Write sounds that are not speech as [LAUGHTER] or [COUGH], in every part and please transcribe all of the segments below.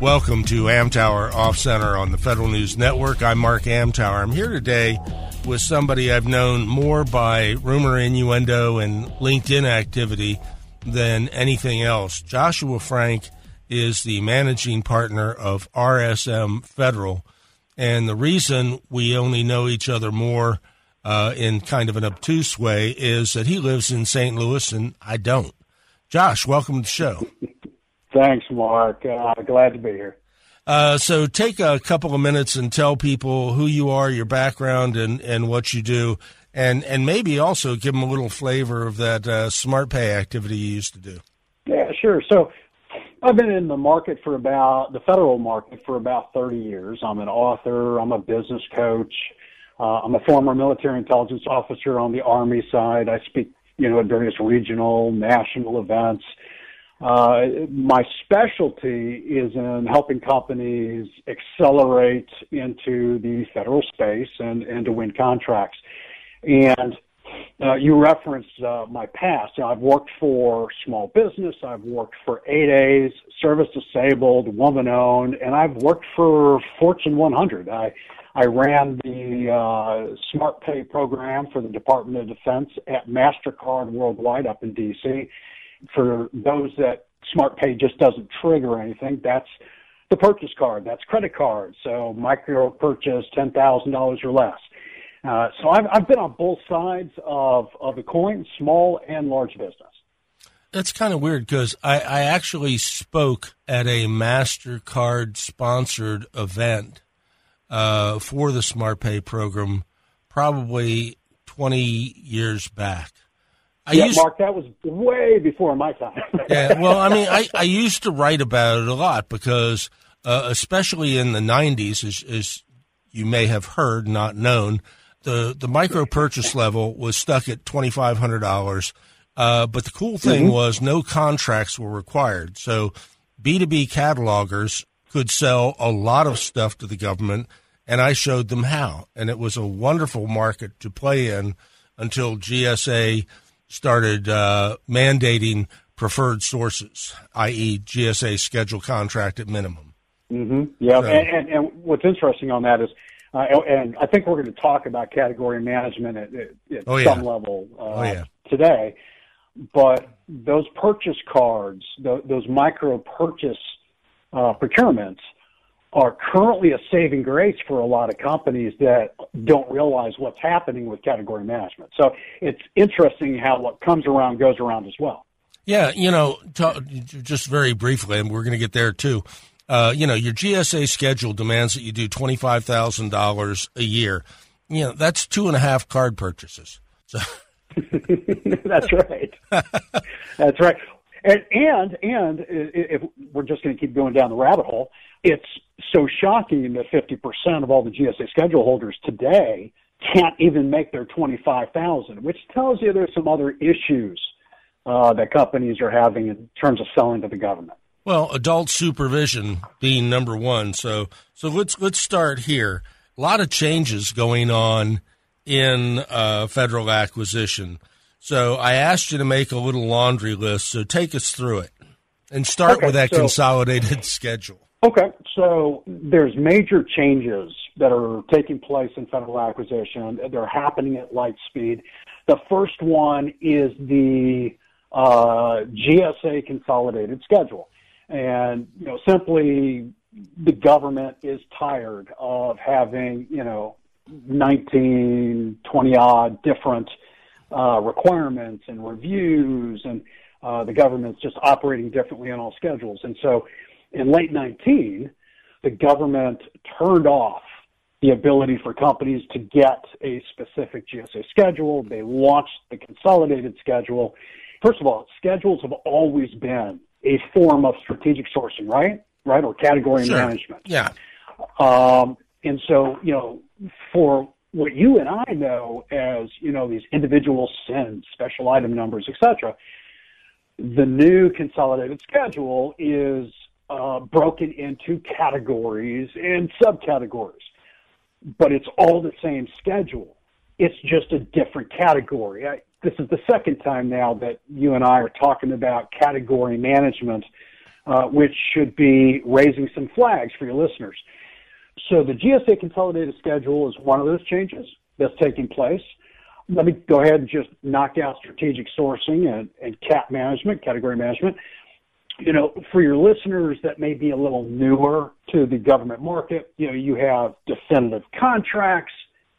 Welcome to Amtower Off Center on the Federal News Network. I'm Mark Amtower. I'm here today with somebody I've known more by rumor, innuendo, and LinkedIn activity than anything else. Joshua Frank is the managing partner of RSM Federal. And the reason we only know each other more uh, in kind of an obtuse way is that he lives in St. Louis and I don't. Josh, welcome to the show. [LAUGHS] Thanks, Mark. Uh, glad to be here. Uh, so take a couple of minutes and tell people who you are, your background, and, and what you do, and, and maybe also give them a little flavor of that uh, smart pay activity you used to do. Yeah, sure. So I've been in the market for about the federal market for about 30 years. I'm an author. I'm a business coach. Uh, I'm a former military intelligence officer on the Army side. I speak, you know, at various regional, national events. Uh, my specialty is in helping companies accelerate into the federal space and, and to win contracts. And uh, you referenced uh, my past. You know, I've worked for small business. I've worked for 8As, service disabled, woman owned, and I've worked for Fortune 100. I I ran the uh, Smart Pay program for the Department of Defense at Mastercard Worldwide up in DC for those that Smart Pay just doesn't trigger anything, that's the purchase card. That's credit card. So micro purchase, ten thousand dollars or less. Uh, so I've, I've been on both sides of of the coin, small and large business. That's kind of weird because I, I actually spoke at a Mastercard sponsored event uh, for the Smart Pay program, probably twenty years back. I yeah, used, Mark, that was way before my time. [LAUGHS] yeah, well, I mean, I, I used to write about it a lot because, uh, especially in the 90s, as, as you may have heard, not known, the, the micro purchase level was stuck at $2,500. Uh, but the cool thing mm-hmm. was no contracts were required. So B2B catalogers could sell a lot of stuff to the government, and I showed them how. And it was a wonderful market to play in until GSA – started uh, mandating preferred sources, i.e., GSA schedule contract at minimum. Mm-hmm. Yeah, so, and, and, and, what's interesting on that is, uh, and I think we're going to talk about category management at, at oh, some yeah. level uh, oh, yeah. today. But those purchase cards, those micro purchase uh, procurements, are currently a saving grace for a lot of companies that don't realize what's happening with category management. So it's interesting how what comes around goes around as well. Yeah, you know, just very briefly, and we're going to get there too. Uh, you know, your GSA schedule demands that you do twenty five thousand dollars a year. You know, that's two and a half card purchases. So. [LAUGHS] that's right. [LAUGHS] that's right. And and and if we're just going to keep going down the rabbit hole, it's so shocking that 50% of all the GSA schedule holders today can't even make their 25,000, which tells you there's some other issues uh, that companies are having in terms of selling to the government. Well, adult supervision being number one. So, so let's let's start here. A lot of changes going on in uh, federal acquisition. So, I asked you to make a little laundry list. So, take us through it and start okay, with that so, consolidated [LAUGHS] schedule. Okay, so there's major changes that are taking place in federal acquisition. They're happening at light speed. The first one is the uh, GSA consolidated schedule. And, you know, simply the government is tired of having, you know, 19, 20 odd different uh, requirements and reviews, and uh, the government's just operating differently on all schedules. And so in late 19, the government turned off the ability for companies to get a specific GSA schedule. They launched the consolidated schedule. First of all, schedules have always been a form of strategic sourcing, right? right, or category Sure. management. Yeah. Um, and so, you know, for what you and I know as, you know, these individual SINs, special item numbers, etc., the new consolidated schedule is uh, broken into categories and subcategories, but it's all the same schedule. It's just a different category. I, this is the second time now that you and I are talking about category management, uh, which should be raising some flags for your listeners. So the GSA consolidated schedule is one of those changes that's taking place. Let me go ahead and just knock out strategic sourcing and, and CAP management, category management. You know, for your listeners that may be a little newer to the government market, you know, you have definitive contracts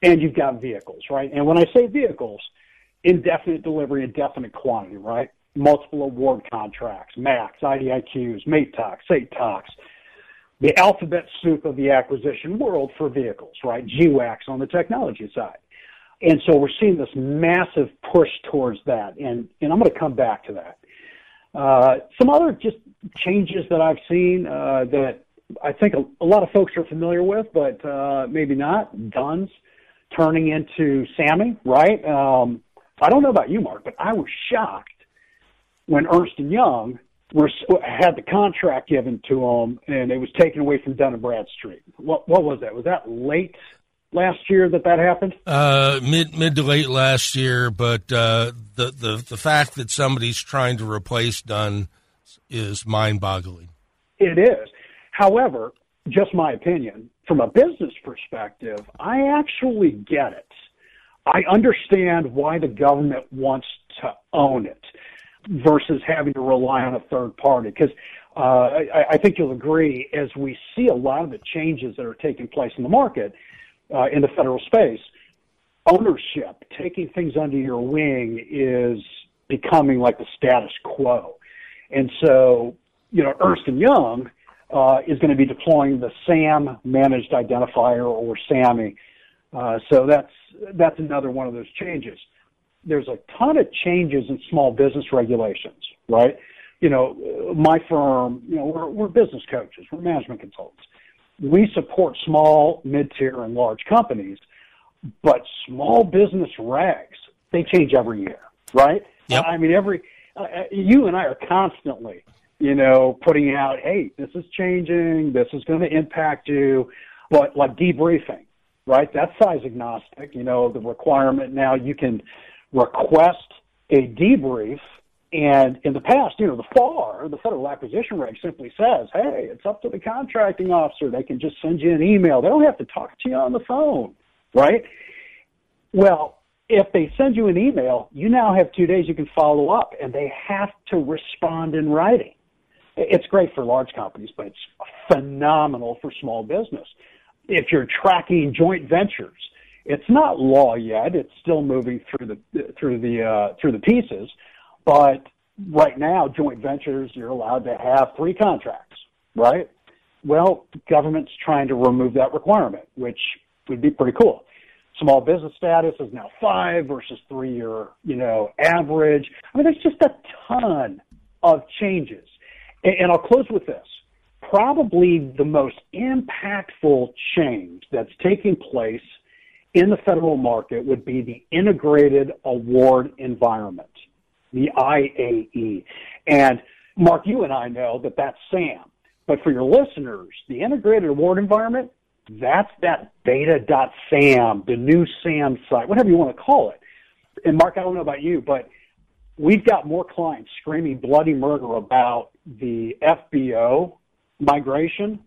and you've got vehicles, right? And when I say vehicles, indefinite delivery, indefinite quantity, right? Multiple award contracts, MACs, IDIQs, MATOCs, SATOCs, the alphabet soup of the acquisition world for vehicles, right? GWACs on the technology side. And so we're seeing this massive push towards that. And, and I'm going to come back to that. Uh, some other just changes that I've seen uh, that I think a, a lot of folks are familiar with, but uh, maybe not. DUNS turning into SAMI, right? Um, I don't know about you, Mark, but I was shocked when Ernst and Young were had the contract given to them, and it was taken away from Dun and Bradstreet. What what was that? Was that late last year that that happened? Uh, mid mid to late last year, but uh, the the the fact that somebody's trying to replace Dunn is mind boggling. It is. However, just my opinion, from a business perspective, I actually get it. I understand why the government wants to own it versus having to rely on a third party. Because uh, I, I think you'll agree, as we see a lot of the changes that are taking place in the market uh, in the federal space, ownership, taking things under your wing, is becoming like the status quo. And so, you know, Ernst and Young uh, is going to be deploying the SAM managed identifier or SAMI. Uh, so that's that's another one of those changes. There's a ton of changes in small business regulations, right? You know, my firm, you know, we're, we're business coaches, we're management consultants. We support small, mid-tier, and large companies, but small business regs they change every year, right? Yep. I mean, every uh, you and I are constantly, you know, putting out, hey, this is changing, this is going to impact you, but like debriefing, right? That's size agnostic. You know, the requirement now you can request a debrief. And in the past, you know, the FAR, the Federal Acquisition Reg, simply says, hey, it's up to the contracting officer. They can just send you an email. They don't have to talk to you on the phone, right? Well, if they send you an email, you now have two days you can follow up, and they have to respond in writing. It's great for large companies, but it's phenomenal for small business. If you're tracking joint ventures, it's not law yet. It's still moving through the through the uh, through the pieces, but right now, joint ventures you're allowed to have three contracts, right? Well, government's trying to remove that requirement, which would be pretty cool small business status is now five versus three year, you know, average. I mean, there's just a ton of changes. And, and I'll close with this. Probably the most impactful change that's taking place in the federal market would be the integrated award environment, the IAE. And Mark, you and I know that that's SAM. But for your listeners, the integrated award environment, that's that beta.sam, the new SAM site, whatever you want to call it. And Mark, I don't know about you, but we've got more clients screaming bloody murder about the FBO migration.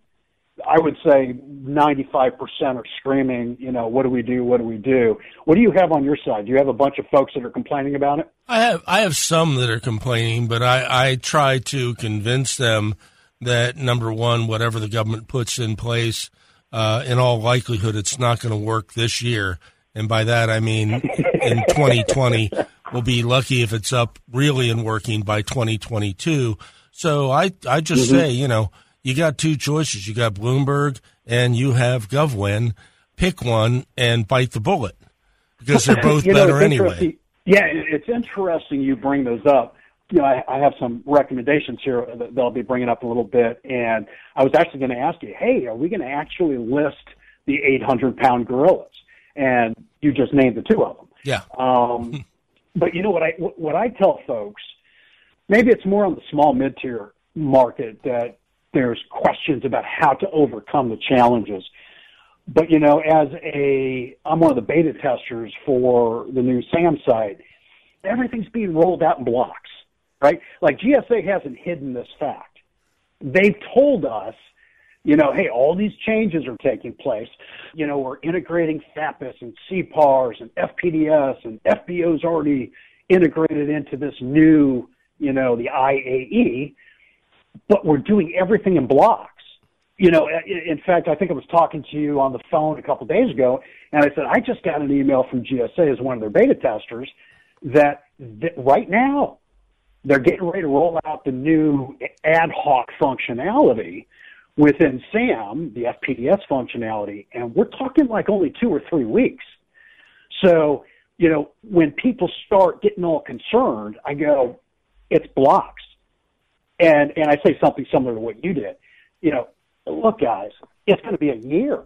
I would say 95% are screaming, you know, what do we do? What do we do? What do you have on your side? Do you have a bunch of folks that are complaining about it? I have I have some that are complaining, but I, I try to convince them that number one, whatever the government puts in place, uh, in all likelihood, it's not going to work this year. And by that, I mean in [LAUGHS] 2020, we'll be lucky if it's up really and working by 2022. So I, I just mm-hmm. say, you know, you got two choices. You got Bloomberg and you have GovWin. Pick one and bite the bullet because they're both you know, better anyway. Yeah, it's interesting you bring those up. you know, I, I have some recommendations here that, I'll be bringing up a little bit. And I was actually going to ask you, hey, are we going to actually list the 800 pound gorillas? And you just named the two of them. Yeah. Um, [LAUGHS] but you know what I what I tell folks, maybe it's more on the small mid tier market that there's questions about how to overcome the challenges. But you know, as a I'm one of the beta testers for the new SAM site, everything's being rolled out in blocks, right? Like GSA hasn't hidden this fact. They've told us, you know, hey, all these changes are taking place. You know, we're integrating FAPIIS and CPARS and FPDS and FBO's already integrated into this new, you know, the IAE, but we're doing everything in blocks. You know, in fact, I think I was talking to you on the phone a couple of days ago, and I said, I just got an email from GSA as one of their beta testers that, that right now they're getting ready to roll out the new ad hoc functionality within SAM, the FPDS functionality, and we're talking like only two or three weeks. So, you know, when people start getting all concerned, I go, it's blocks. And, and I say something similar to what you did. You know, look, guys, it's going to be a year,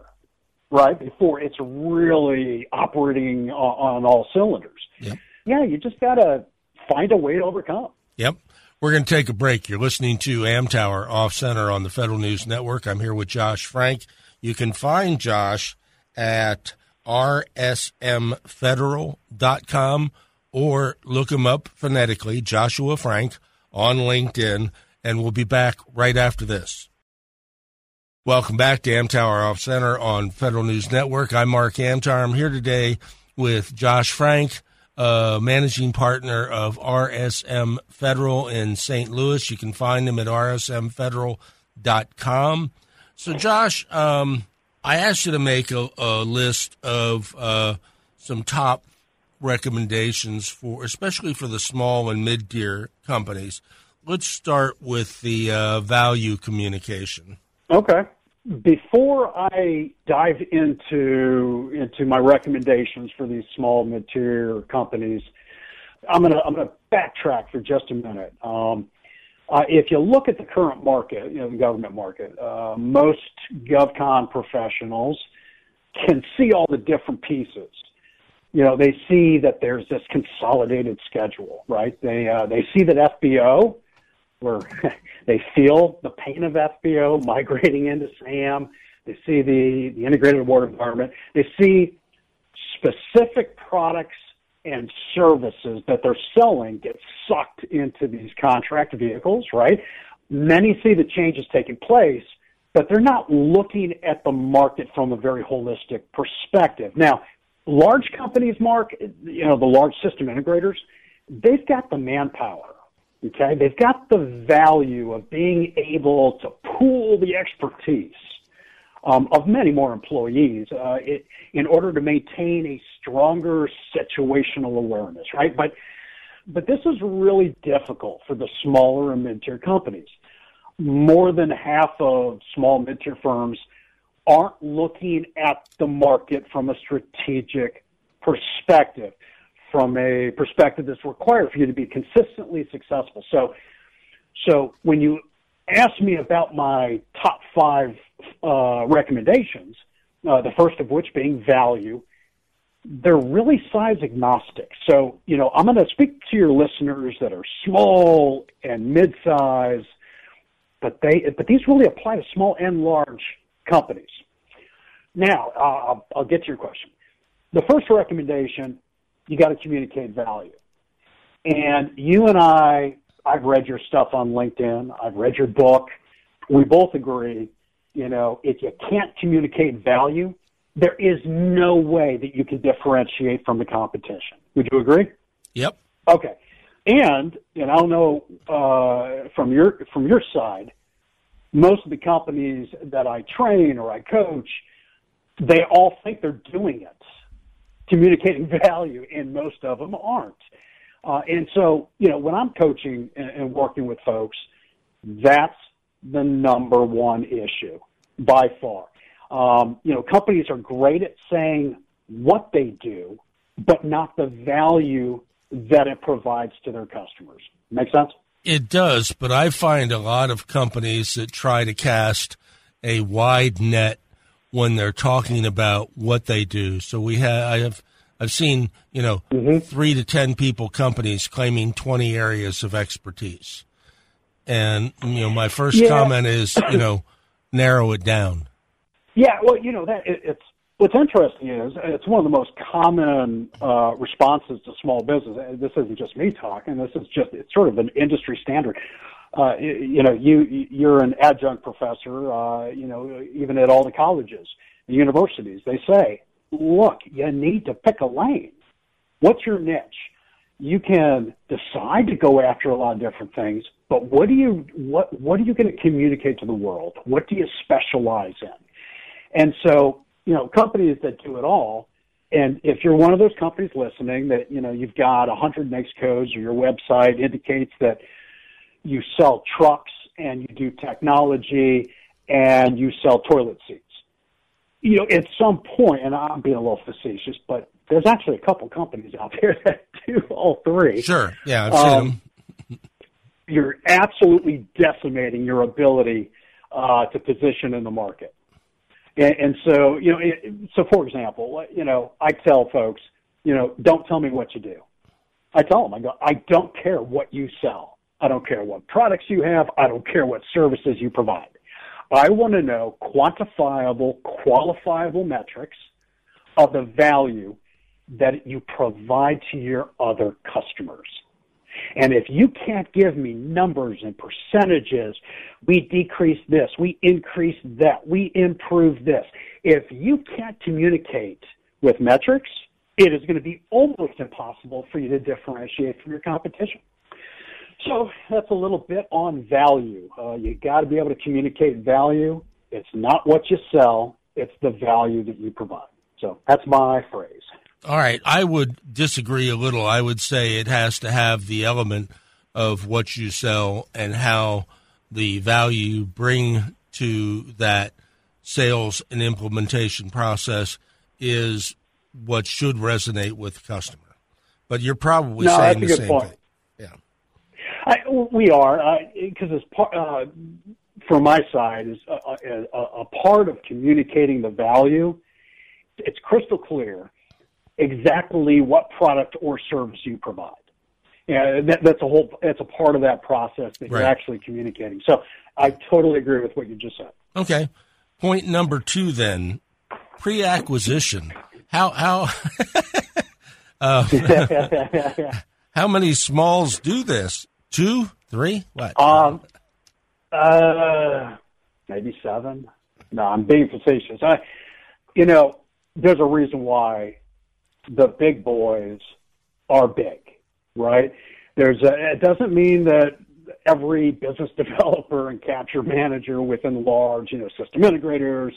right, before it's really operating on, on all cylinders. Yep yeah, you just got to find a way to overcome. Yep. We're going to take a break. You're listening to Amtower Off Center on the Federal News Network. I'm here with Josh Frank. You can find Josh at rsmfederal.com or look him up phonetically, Joshua Frank, on LinkedIn, and we'll be back right after this. Welcome back to Amtower Off Center on Federal News Network. I'm Mark Amtower. I'm here today with Josh Frank uh, managing partner of RSM Federal in St. Louis. You can find him at rsmfederal.com. So, Josh, um, I asked you to make a, a list of uh, some top recommendations for, especially for the small and mid tier companies. Let's start with the uh, value communication. Okay before I dive into into my recommendations for these small mid-tier companies, I'm gonna I'm gonna backtrack for just a minute. Um, uh, if you look at the current market, you know the government market, uh, most GovCon professionals can see all the different pieces. You know, they see that there's this consolidated schedule, right? They uh, they see that FBO where [LAUGHS] they feel the pain of FBO migrating into SAM. They see the, the integrated award environment. They see specific products and services that they're selling get sucked into these contract vehicles, right? Many see the changes taking place, but they're not looking at the market from a very holistic perspective. Now, large companies, Mark, you know, the large system integrators, they've got the manpower Okay, they've got the value of being able to pool the expertise um, of many more employees uh, it, in order to maintain a stronger situational awareness, right? But but this is really difficult for the smaller and mid-tier companies. More than half of small mid-tier firms aren't looking at the market from a strategic perspective from a perspective that's required for you to be consistently successful. So, so when you ask me about my top five uh, recommendations, uh, the first of which being value, they're really size agnostic. So, you know, I'm going to speak to your listeners that are small and mid-size, but they, but these really apply to small and large companies. Now, uh, I'll, I'll get to your question. The first recommendation you got to communicate value. And you and I, I've read your stuff on LinkedIn. I've read your book. We both agree, you know, if you can't communicate value, there is no way that you can differentiate from the competition. Would you agree? Yep. Okay. And, and I don't know, uh, from your, from your side, most of the companies that I train or I coach, they all think they're doing it communicating [LAUGHS] value, and most of them aren't. Uh, and so, you know, when I'm coaching and, and working with folks, that's the number one issue by far. Um, you know, companies are great at saying what they do, but not the value that it provides to their customers. Make sense? It does, but I find a lot of companies that try to cast a wide net when they're talking about what they do. So we have, I have, I've seen, you know, mm-hmm. three to ten people companies claiming twenty areas of expertise, and you know, my first yeah. comment is, you know, [CLEARS THROAT] narrow it down. Yeah, well, you know that it, it's what's interesting is it's one of the most common uh, responses to small business. This isn't just me talking. This is just it's sort of an industry standard. Uh, you, know, you you're an adjunct professor. Uh, you know, even at all the colleges, the universities, they say, look, you need to pick a lane. What's your niche? You can decide to go after a lot of different things, but what do you what what are you going to communicate to the world? What do you specialize in? And so you know, companies that do it all. And if you're one of those companies listening that, you know, you've got a hundred NAICS codes or your website indicates that you sell trucks and you do technology and you sell toilet seats. You know, at some point, and I'm being a little facetious, but there's actually a couple companies out [LAUGHS] there that do all three. Sure. Yeah, I've seen um, them. You're absolutely decimating your ability uh, to position in the market. And, and so, you know, it, so for example, you know, I tell folks, you know, don't tell me what you do. I tell them, I go, I don't care what you sell. I don't care what products you have. I don't care what services you provide. I want to know quantifiable, qualifiable metrics of the value that you provide to your other customers. And if you can't give me numbers and percentages, we decrease this, we increase that, we improve this. If you can't communicate with metrics, it is going to be almost impossible for you to differentiate from your competition. So that's a little bit on value. Uh, you got to be able to communicate value. It's not what you sell; it's the value that you provide. So that's my phrase. All right. I would disagree a little. I would say it has to have the element of what you sell and how the value you bring to that sales and implementation process is what should resonate with the customer. But you're probably no, saying the same point. thing. I, we are, because uh, it's part, uh, from my side, is a, a, a part of communicating the value. It's crystal clear exactly what product or service you provide. Yeah, that, that's a whole. That's a part of that process that right. you're actually communicating. So I totally agree with what you just said. Okay. Point number two, then, pre-acquisition. How how [LAUGHS] uh, [LAUGHS] how many smalls do this? Two, three, what? Um, uh, maybe seven. No, I'm being facetious. I, you know, there's a reason why the big boys are big, right? There's a, it doesn't mean that every business [LAUGHS] developer and capture manager within large, you know, system integrators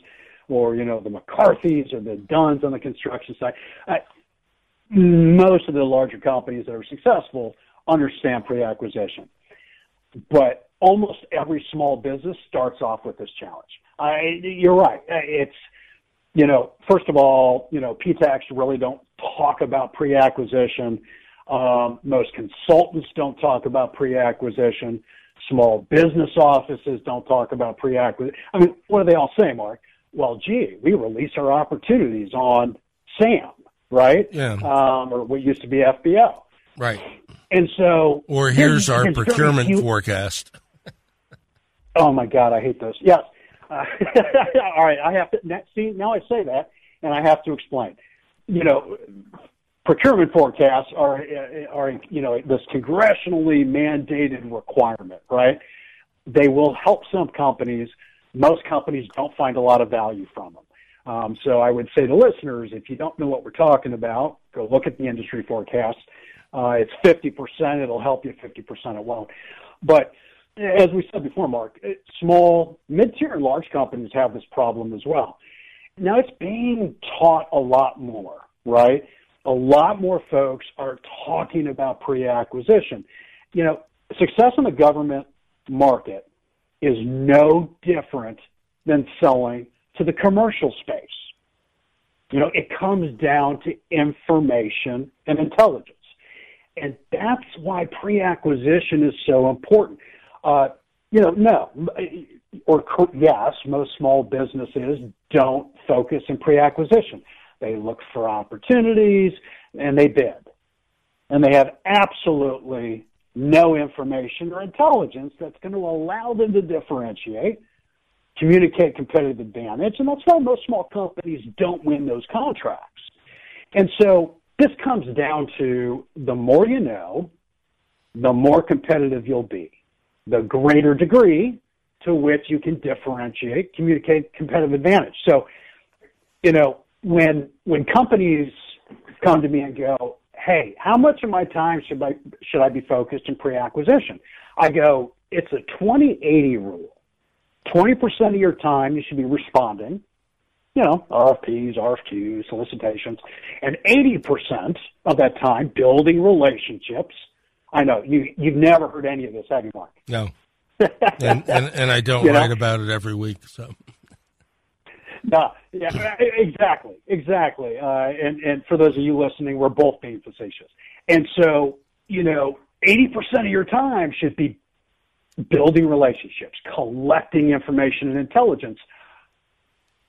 or, you know, the McCarthy's or the Dunns on the construction side. I, most of the larger companies that are successful understand pre-acquisition. But almost every small business starts off with this challenge. I, you're right. It's, you know, first of all, you know, PTACs really don't talk about pre-acquisition. Um, most consultants don't talk about pre-acquisition. Small business offices don't talk about pre-acquisition. I mean, what do they all say, Mark? Well, gee, we release our opportunities on SAM, right? Yeah. Um, or what used to be FBO. Right. And so, or here's our procurement forecast. [LAUGHS] oh my God, I hate those. Yes. [LAUGHS] Uh, all right, I have to see now. I say that, and I have to explain you know, procurement forecasts are are you know this congressionally mandated requirement, right? They will help some companies. Most companies don't find a lot of value from them. Um, so I would say to listeners, if you don't know what we're talking about, go look at the industry forecast. Uh, it's 50%. It'll help you. 50% it won't. But as we said before, Mark, small, mid-tier, and large companies have this problem as well. Now it's being taught a lot more, right? A lot more folks are talking about pre-acquisition. You know, success in the government market is no different than selling to the commercial space. You know, it comes down to information and intelligence. And that's why pre-acquisition is so important. Uh, you know, no, or yes, most small businesses don't focus in pre-acquisition. They look for opportunities and they bid. And they have absolutely no information or intelligence that's going to allow them to differentiate, communicate competitive advantage, and that's why most small companies don't win those contracts. And so this comes down to the more you know, the more competitive you'll be. The greater degree to which you can differentiate, communicate competitive advantage. So, you know, when when companies come to me and go, "Hey, how much of my time should I should I be focused in pre-acquisition?" I go, "It's a 20-80 rule. 20% of your time you should be responding, you know, RFPs, RFQs, solicitations, and 80% of that time building relationships." I know you you've never heard any of this, have you, Mark? No. [LAUGHS] and, and, and I don't you write know? about it every week, so. [LAUGHS] No, yeah, exactly, exactly. Uh, and and for those of you listening, we're both being facetious. And so, you know, eighty percent of your time should be building relationships, collecting information and intelligence.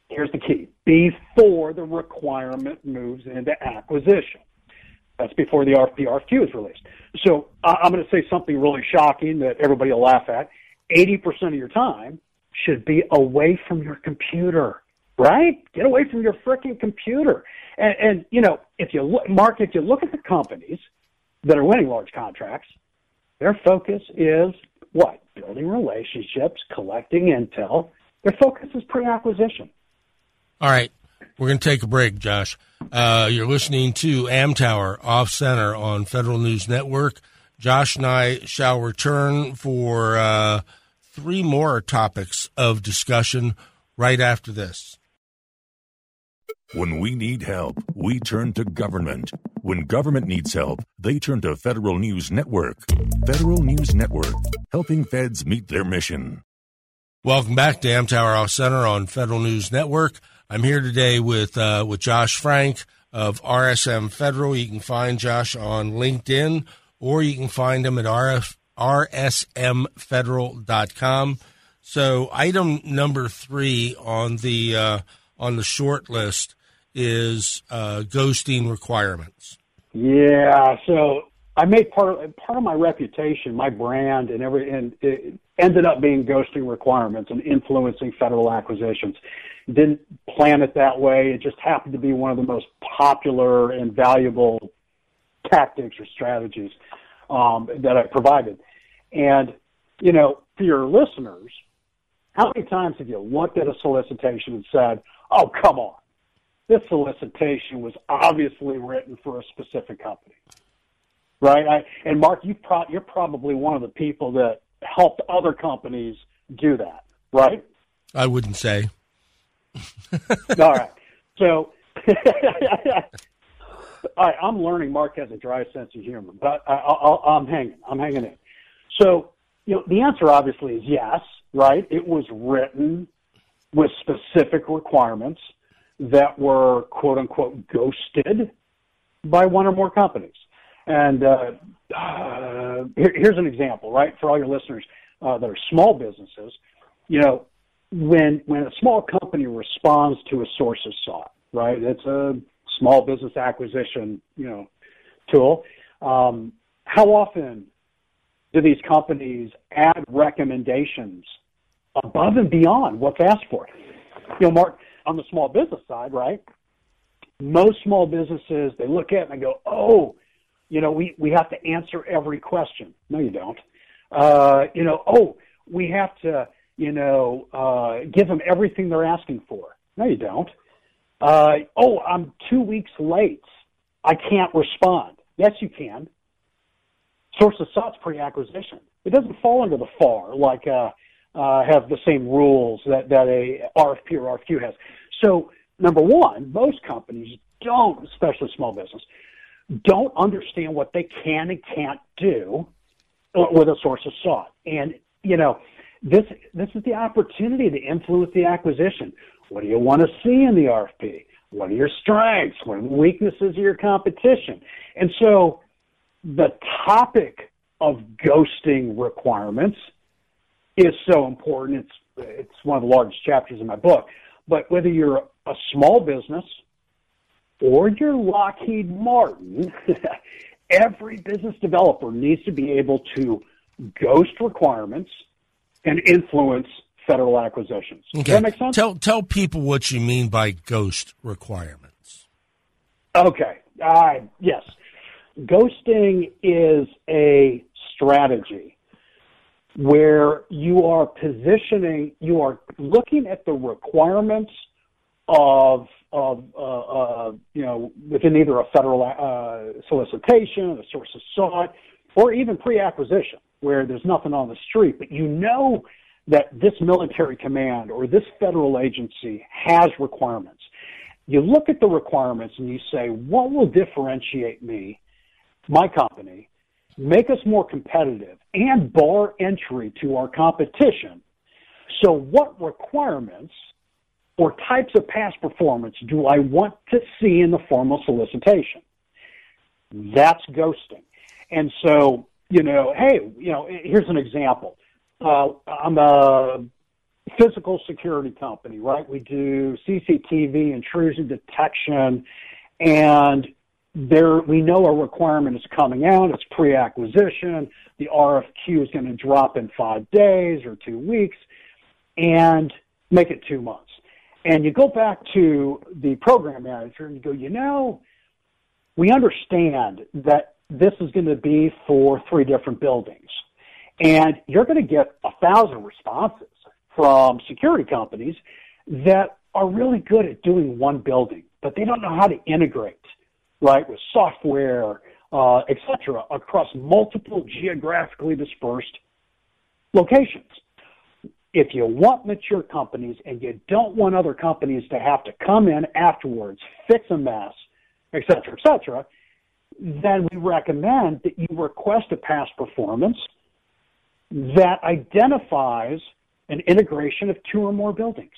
Here's the key: before the requirement moves into acquisition. That's before the RFP RFQ is released. So I'm going to say something really shocking that everybody will laugh at. 80% of your time should be away from your computer right? Get away from your freaking computer. And, and you know, if you look, Mark, if you look at the companies that are winning large contracts, their focus is what? Building relationships, collecting intel. Their focus is pre-acquisition. All right. We're going to take a break, Josh. Uh, you're listening to Amtower Off Center on Federal News Network. Josh and I shall return for uh, three more topics of discussion right after this. When we need help, we turn to government. When government needs help, they turn to Federal News Network. Federal News Network, helping feds meet their mission. Welcome back to Amtower Off Center on Federal News Network. I'm here today with uh, with Josh Frank of RSM Federal. You can find Josh on LinkedIn or you can find him at RF, rsmfederal.com. So, item number three on the uh, on the short list is uh, ghosting requirements. Yeah, so I made part of part of my reputation, my brand, and every and it ended up being ghosting requirements and influencing federal acquisitions. Didn't plan it that way. It just happened to be one of the most popular and valuable tactics or strategies um, that I provided. And you know, for your listeners, how many times have you looked at a solicitation and said, "Oh, come on"? this solicitation was obviously written for a specific company, right? I, and Mark, you pro- you're probably one of the people that helped other companies do that, right? I wouldn't say. [LAUGHS] All right. So, [LAUGHS] all right, I'm learning. Mark has a dry sense of humor, but I, I, I'm hanging. I'm hanging in. So, you know, the answer obviously is yes, right? It was written with specific requirements that were quote unquote ghosted by one or more companies. And uh, uh, here, here's an example, right, for all your listeners uh, that are small businesses. You know, when when a small company responds to a sources sought, right? It's a small business acquisition, you know, tool. Um, how often do these companies add recommendations above and beyond what's asked for? You know, Mark, on the small business side, right? Most small businesses, they look at and they go, oh, you know, we, we have to answer every question. No, you don't. Uh, you know, oh, we have to, you know, uh, give them everything they're asking for. No, you don't. Uh, oh, I'm two weeks late. I can't respond. Yes, you can. Sources sought's pre-acquisition. It doesn't fall under the FAR like uh, uh, have the same rules that, that a RFP or RFQ has. So, number one, most companies don't, especially small business, don't understand what they can and can't do with a sources sought. And, you know, this, this is the opportunity to influence the acquisition. What do you want to see in the RFP? What are your strengths? What are the weaknesses of your competition? And so the topic of ghosting requirements is so important. It's it's one of the largest chapters in my book. But whether you're a small business or you're Lockheed Martin, [LAUGHS] every business developer needs to be able to ghost requirements and influence federal acquisitions. Okay. Does that make sense? Tell tell people what you mean by ghost requirements. Okay. Uh, yes. Ghosting is a strategy where you are positioning, you are looking at the requirements of of uh, uh, you know within either a federal uh, solicitation, a sources sought, or even pre-acquisition, where there's nothing on the street, but you know that this military command or this federal agency has requirements. You look at the requirements and you say, what will differentiate me, my company, make us more competitive, and bar entry to our competition. So, what requirements or types of past performance do I want to see in the formal solicitation? That's ghosting. And so, you know, hey, you know, here's an example. Uh, I'm a physical security company, right? We do CCTV intrusion detection, and there we know a requirement is coming out. It's pre-acquisition. The RFQ is going to drop in five days or two weeks, and make it two months. And you go back to the program manager and you go, you know, we understand that this is going to be for three different buildings, and you're going to get a thousand responses from security companies that are really good at doing one building, but they don't know how to integrate right, with software, uh, et cetera, across multiple geographically dispersed locations. If you want mature companies and you don't want other companies to have to come in afterwards, fix a mess, et cetera, et cetera, then we recommend that you request a past performance that identifies an integration of two or more buildings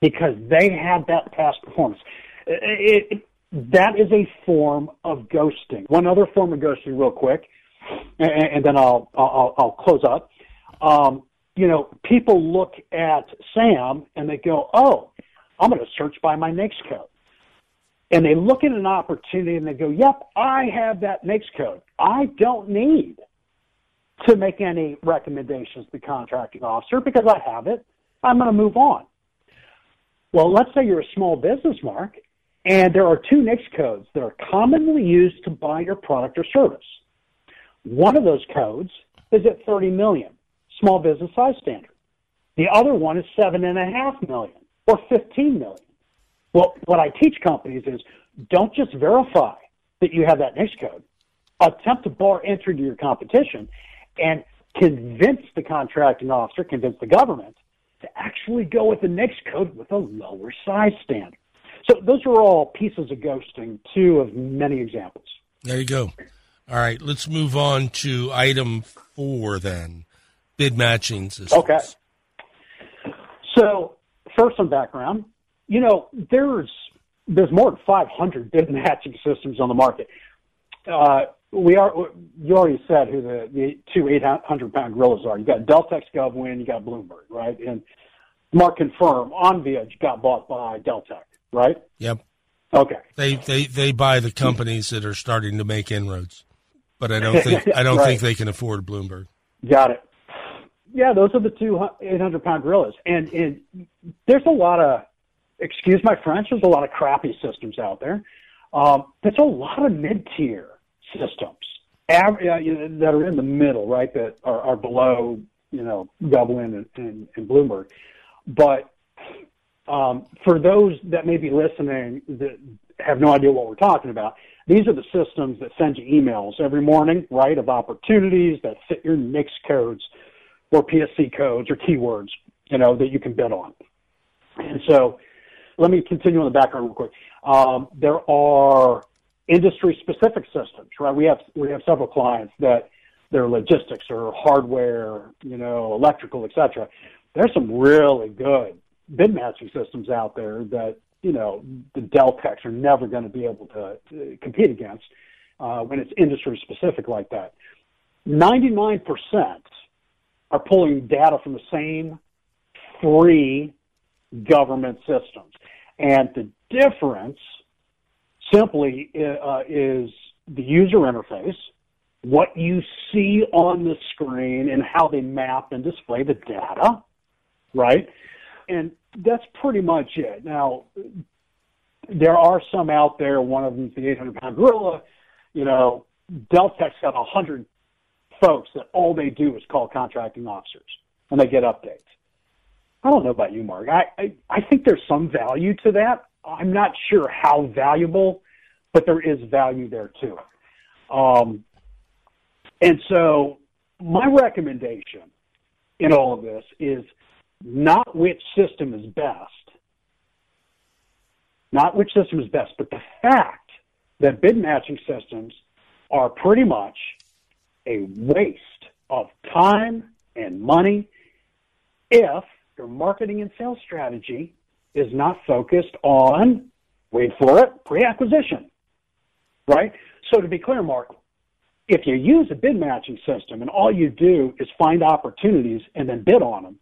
because they had that past performance. It, it, that is a form of ghosting. One other form of ghosting, real quick, and, and then I'll, I'll, I'll close up. Um, you know, people look at Sam and they go, "Oh, I'm going to search by my NAICS code," and they look at an opportunity and they go, "Yep, I have that NAICS code. I don't need to make any recommendations to the contracting officer because I have it. I'm going to move on." Well, let's say you're a small business, Mark, and there are two NAICS codes that are commonly used to buy your product or service. One of those codes is at 30 million, small business size standard. The other one is seven and a half million or 15 million. Well, what I teach companies is don't just verify that you have that NAICS code. Attempt to bar entry to your competition and convince the contracting officer, convince the government to actually go with the NAICS code with a lower size standard. So those are all pieces of ghosting, two of many examples. There you go. All right, let's move on to item four then bid matching systems. Okay. So, first, some background. You know, there's there's more than 500 bid matching systems on the market. Uh, we are. You already said who the, the two 800 pound gorillas are. You got Deltek GovWin, you got Bloomberg, right? And Mark confirm OnVIA got bought by Deltek right? Yep. Okay. They they they buy the companies that are starting to make inroads, but I don't [LAUGHS] think I don't right. think they can afford Bloomberg. Got it. Yeah, those are the two 800 pound gorillas, and, and there's a lot of excuse my French. There's a lot of crappy systems out there. Um, there's a lot of mid tier systems uh, that are in the middle, right? That are, are below you know GovWin and, and, and Bloomberg, but um, for those that may be listening that have no idea what we're talking about, these are the systems that send you emails every morning, right, of opportunities that fit your NAICS codes or PSC codes or keywords, you know, that you can bid on. And so let me continue on the background real quick. Um, there are industry specific systems, right? We have, we have several clients that their logistics or hardware, you know, electrical, et cetera. There's some really good bid matching systems out there that you know the Delteks are never going to be able to compete against. uh, when it's industry specific like that. 99% are pulling data from the same three government systems. And the difference simply uh, is the user interface, what you see on the screen, and how they map and display the data, right? And that's pretty much it. Now, there are some out there. One of them's the 800 pound gorilla. You know, Deltek's got 100 folks that all they do is call contracting officers and they get updates. I don't know about you, Mark. I, I, I think there's some value to that. I'm not sure how valuable, but there is value there too. Um, and so my recommendation in all of this is not which system is best, not which system is best, but the fact that bid matching systems are pretty much a waste of time and money if your marketing and sales strategy is not focused on, wait for it, pre-acquisition, right? So to be clear, Mark, if you use a bid matching system and all you do is find opportunities and then bid on them,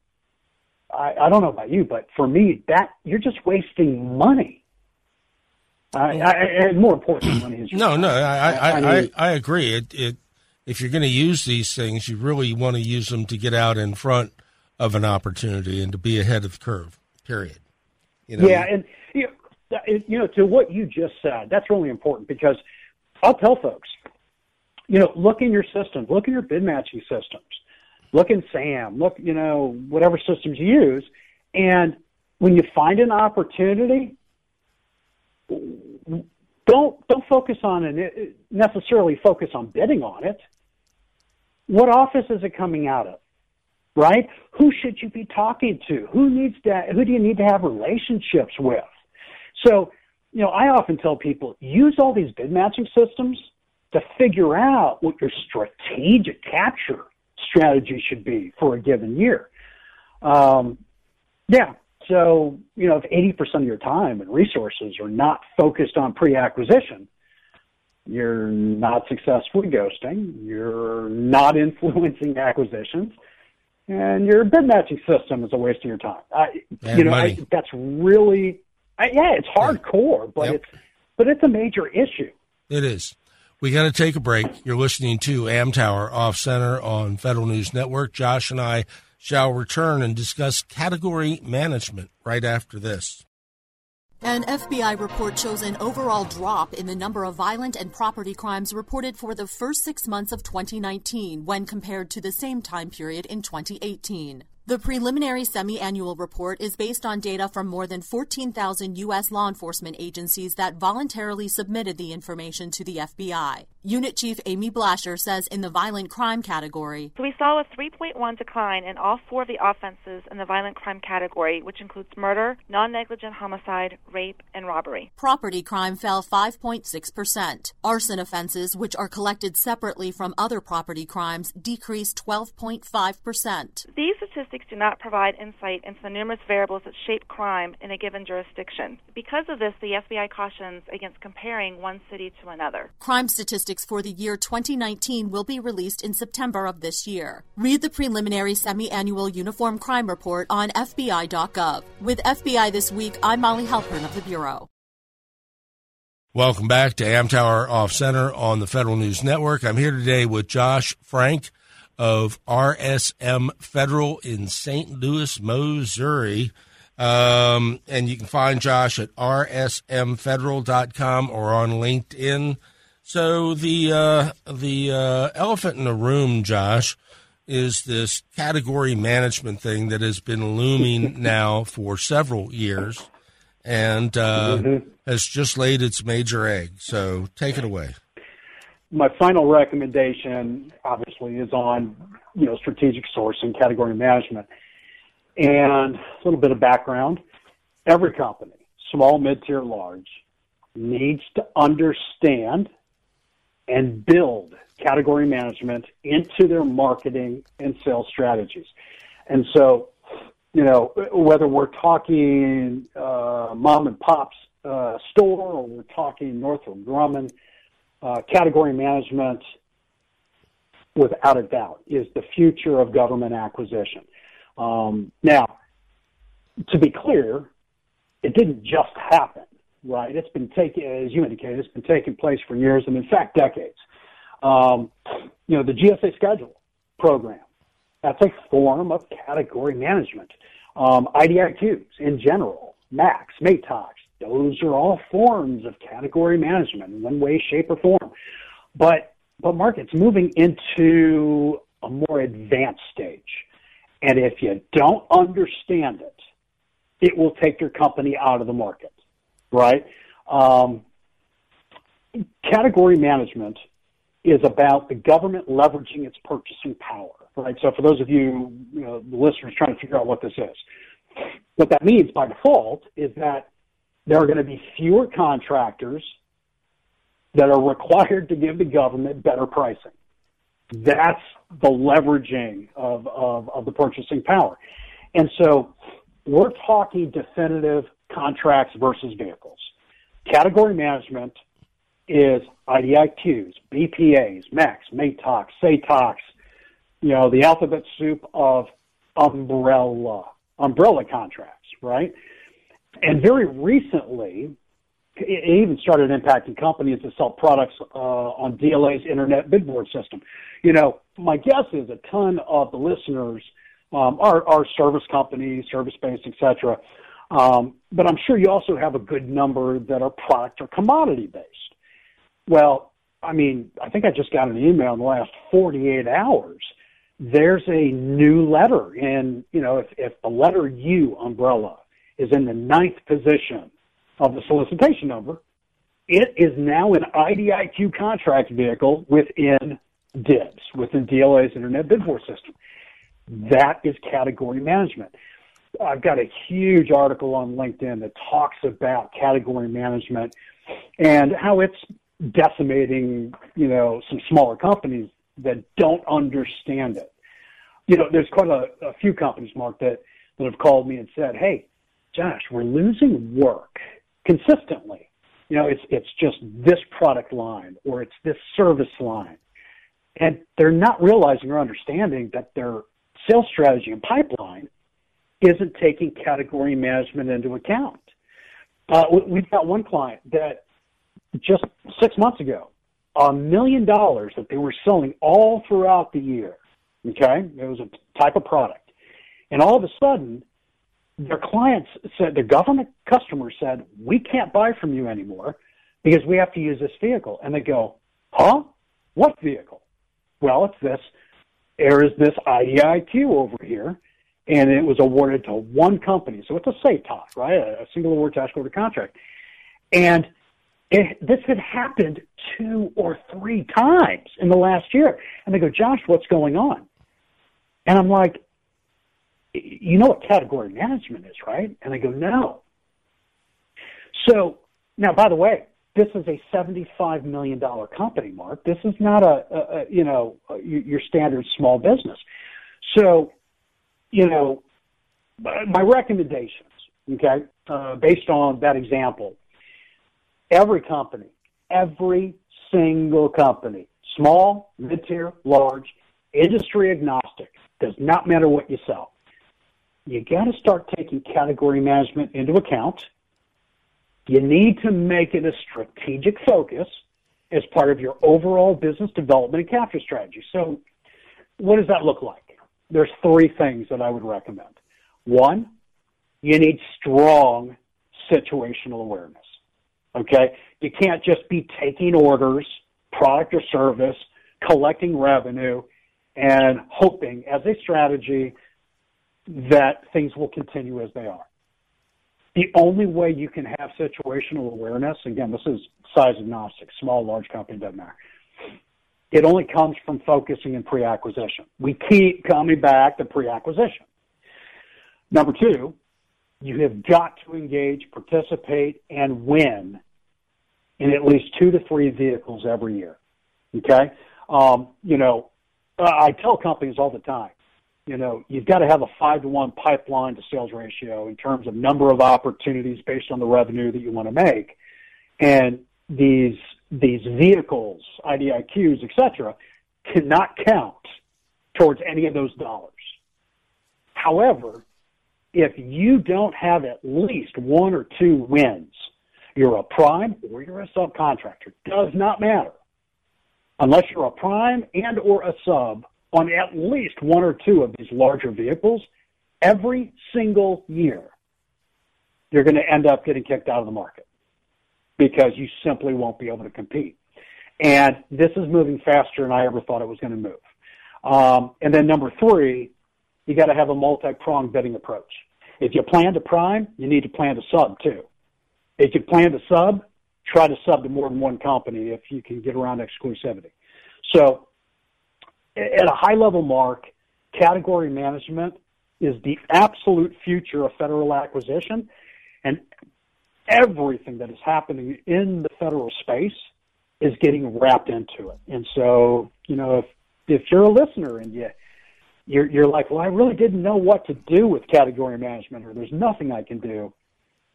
I, I don't know about you, but for me, that you're just wasting money. I, I, and more important, money is no, no. I, I, I, I, agree. It, it, if you're going to use these things, you really want to use them to get out in front of an opportunity and to be ahead of the curve. Period. You know? Yeah, and you know, you know, to what you just said, that's really important because I'll tell folks, you know, look in your systems, look in your bid matching systems, look in SAM, look, you know, whatever systems you use, and when you find an opportunity, don't don't focus on it necessarily focus on bidding on it. What office is it coming out of? right? Who should you be talking to? Who needs to, who do you need to have relationships with? So, you know, I often tell people use all these bid matching systems to figure out what your strategic capture strategy should be for a given year. Um, yeah. So, you know, if 80% of your time and resources are not focused on pre-acquisition, you're not successfully ghosting, you're not influencing acquisitions, and your bid matching system is a waste of your time. I, you know, I, that's really, I, yeah, it's hardcore, but yep. it's but it's a major issue. It is. We got to take a break. You're listening to Amtower Off Center on Federal News Network. Josh and I shall return and discuss category management right after this. An FBI report shows an overall drop in the number of violent and property crimes reported for the first six months of 2019 when compared to the same time period in 2018. The preliminary semi-annual report is based on data from more than 14,000 U.S. law enforcement agencies that voluntarily submitted the information to the FBI. Unit Chief Amy Blasher says in the violent crime category, so we saw a 3.1 decline in all four of the offenses in the violent crime category, which includes murder, non-negligent homicide, rape, and robbery. Property crime fell 5.6%. Arson offenses, which are collected separately from other property crimes, decreased 12.5%. These statistics statistics do not provide insight into the numerous variables that shape crime in a given jurisdiction. Because of this, the FBI cautions against comparing one city to another. Crime statistics for the year 2019 will be released in September of this year. Read the preliminary semi annual Uniform Crime Report on FBI.gov. With FBI This Week, I'm Molly Halpern of the Bureau. Welcome back to Amtower Off Center on the Federal News Network. I'm here today with Josh Frank of RSM Federal in St. Louis, Missouri. Um, and you can find Josh at rsmfederal.com or on LinkedIn. So the uh, the uh, elephant in the room, Josh, is this category management thing that has been looming [LAUGHS] now for several years, and uh, mm-hmm. has just laid its major egg. So take it away my final recommendation, obviously, is on you know strategic sourcing, category management, and a little bit of background. Every company, small, mid-tier, large, needs to understand and build category management into their marketing and sales strategies. And so, you know, whether we're talking uh, mom and pop's uh, store or we're talking Northrop Grumman, uh, category management, without a doubt, is the future of government acquisition. Um, now, to be clear, it didn't just happen, right? It's been taking, as you indicated, it's been taking place for years and, in fact, decades. Um, you know, the GSA schedule program, that's a form of category management. Um, IDIQs in general, MACs, MATOCs, those are all forms of category management in one way, shape, or form. But, but Mark, it's moving into a more advanced stage. And if you don't understand it, it will take your company out of the market, right? Um, category management is about the government leveraging its purchasing power, right? So for those of you, you know, the listeners trying to figure out what this is, what that means by default is that there are going to be fewer contractors that are required to give the government better pricing. That's the leveraging of, of, of the purchasing power. And so we're talking definitive contracts versus vehicles. Category management is IDIQs, BPAs, MACs, MATOCs, SATOCs, you know, the alphabet soup of umbrella, umbrella contracts, right? And very recently, it even started impacting companies that sell products uh, on DLA's internet bid board system. You know, my guess is a ton of the listeners um, are, are service companies, service based, etc. Um, but I'm sure you also have a good number that are product or commodity based. Well, I mean, I think I just got an email in the last 48 hours. There's a new letter, and you know, if, if the letter U umbrella is in the ninth position of the solicitation number, it is now an IDIQ contract vehicle within DIBBS, within DLA's Internet Bid Board system. That is category management. I've got a huge article on LinkedIn that talks about category management and how it's decimating, you know, some smaller companies that don't understand it. You know, there's quite a, a few companies, Mark, that, that have called me and said, Hey, Josh, we're losing work consistently. You know, it's it's just this product line or it's this service line. And they're not realizing or understanding that their sales strategy and pipeline isn't taking category management into account. Uh, we've got one client that just six months ago, a million dollars that they were selling all throughout the year. Okay, it was a type of product, and all of a sudden, their clients said, the government customers said, we can't buy from you anymore because we have to use this vehicle. And they go, huh? What vehicle? Well, it's this. There is this IDIQ over here, and it was awarded to one company. So it's a SATOC, right? A, single award task order contract. And it, this had happened two or three times in the last year. And they go, Josh, what's going on? And I'm like, you know what category management is, right? And I go, no. So now, by the way, this is a $75 million company, Mark. This is not a, a, a you know, a, your standard small business. So, you know, my recommendations, okay, uh, based on that example, every company, every single company, small, mid-tier, large, industry agnostic, does not matter what you sell you got to start taking category management into account. You need to make it a strategic focus as part of your overall business development and capture strategy. So, what does that look like? There's three things that I would recommend. One, you need strong situational awareness. Okay? You can't just be taking orders, product or service, collecting revenue, and hoping as a strategy that things will continue as they are. The only way you can have situational awareness, again, this is size agnostic, small, large company, doesn't matter. It only comes from focusing in pre-acquisition. We keep coming back to pre-acquisition. Number two, you have got to engage, participate, and win in at least two to three vehicles every year. Okay? Um, you know, I tell companies all the time, you know, you've got to have a five to one pipeline to sales ratio in terms of number of opportunities based on the revenue that you want to make. And these these vehicles, IDIQs, etc., cannot count towards any of those dollars. However, if you don't have at least one or two wins, you're a prime or you're a subcontractor. Does not matter. Unless you're a prime and or a sub on at least one or two of these larger vehicles, every single year, you're going to end up getting kicked out of the market because you simply won't be able to compete. And this is moving faster than I ever thought it was going to move. Um, and then number three, you got to have a multi-pronged bidding approach. If you plan to prime, you need to plan to sub too. If you plan to sub, try to sub to more than one company if you can get around exclusivity. So at a high level mark, category management is the absolute future of federal acquisition and everything that is happening in the federal space is getting wrapped into it. And so, you know, if if you're a listener and you you're you're like, well, I really didn't know what to do with category management, or there's nothing I can do.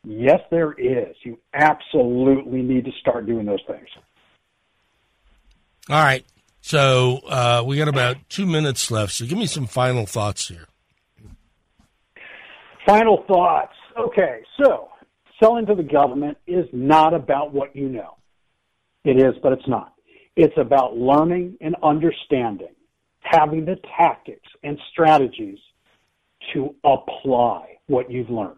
Yes, there is. You absolutely need to start doing those things. All right. So uh, we got about two minutes left. So give me some final thoughts here. Final thoughts. Okay, so selling to the government is not about what you know. It is, but it's not. It's about learning and understanding, having the tactics and strategies to apply what you've learned.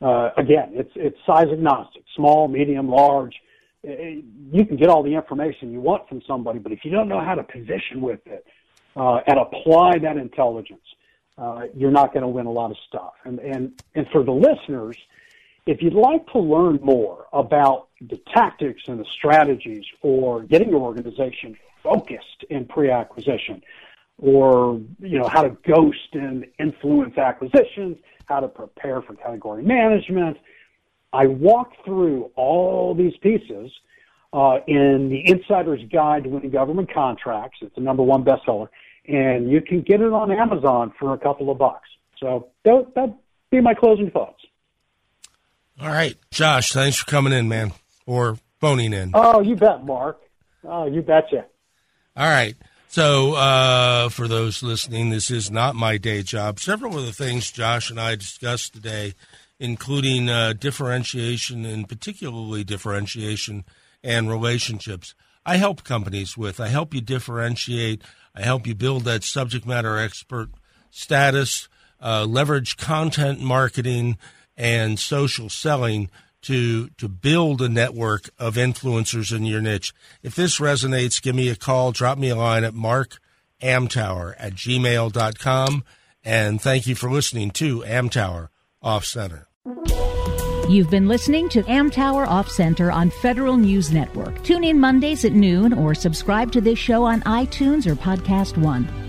Uh, again, it's it's size agnostic, small, medium, large. You can get all the information you want from somebody, but if you don't know how to position with it uh, and apply that intelligence, uh, you're not going to win a lot of stuff. And and and for the listeners, if you'd like to learn more about the tactics and the strategies for getting your organization focused in pre-acquisition, or you know how to ghost and influence acquisitions, how to prepare for category management, I walk through all these pieces uh, in the Insider's Guide to Winning Government Contracts. It's the number one bestseller, and you can get it on Amazon for a couple of bucks. So that that'd be my closing thoughts. All right, Josh, thanks for coming in, man, or phoning in. Oh, you bet, Mark. Oh, you betcha. All right. So, uh, for those listening, this is not my day job. Several of the things Josh and I discussed today, including uh, differentiation and particularly differentiation and relationships, I help companies with. I help you differentiate. I help you build that subject matter expert status, uh, leverage content marketing and social selling to to build a network of influencers in your niche. If this resonates, give me a call, drop me a line at markamtower at gmail.com. And thank you for listening to Amtower Off Center. You've been listening to Amtower Off Center on Federal News Network. Tune in Mondays at noon or subscribe to this show on iTunes or Podcast One.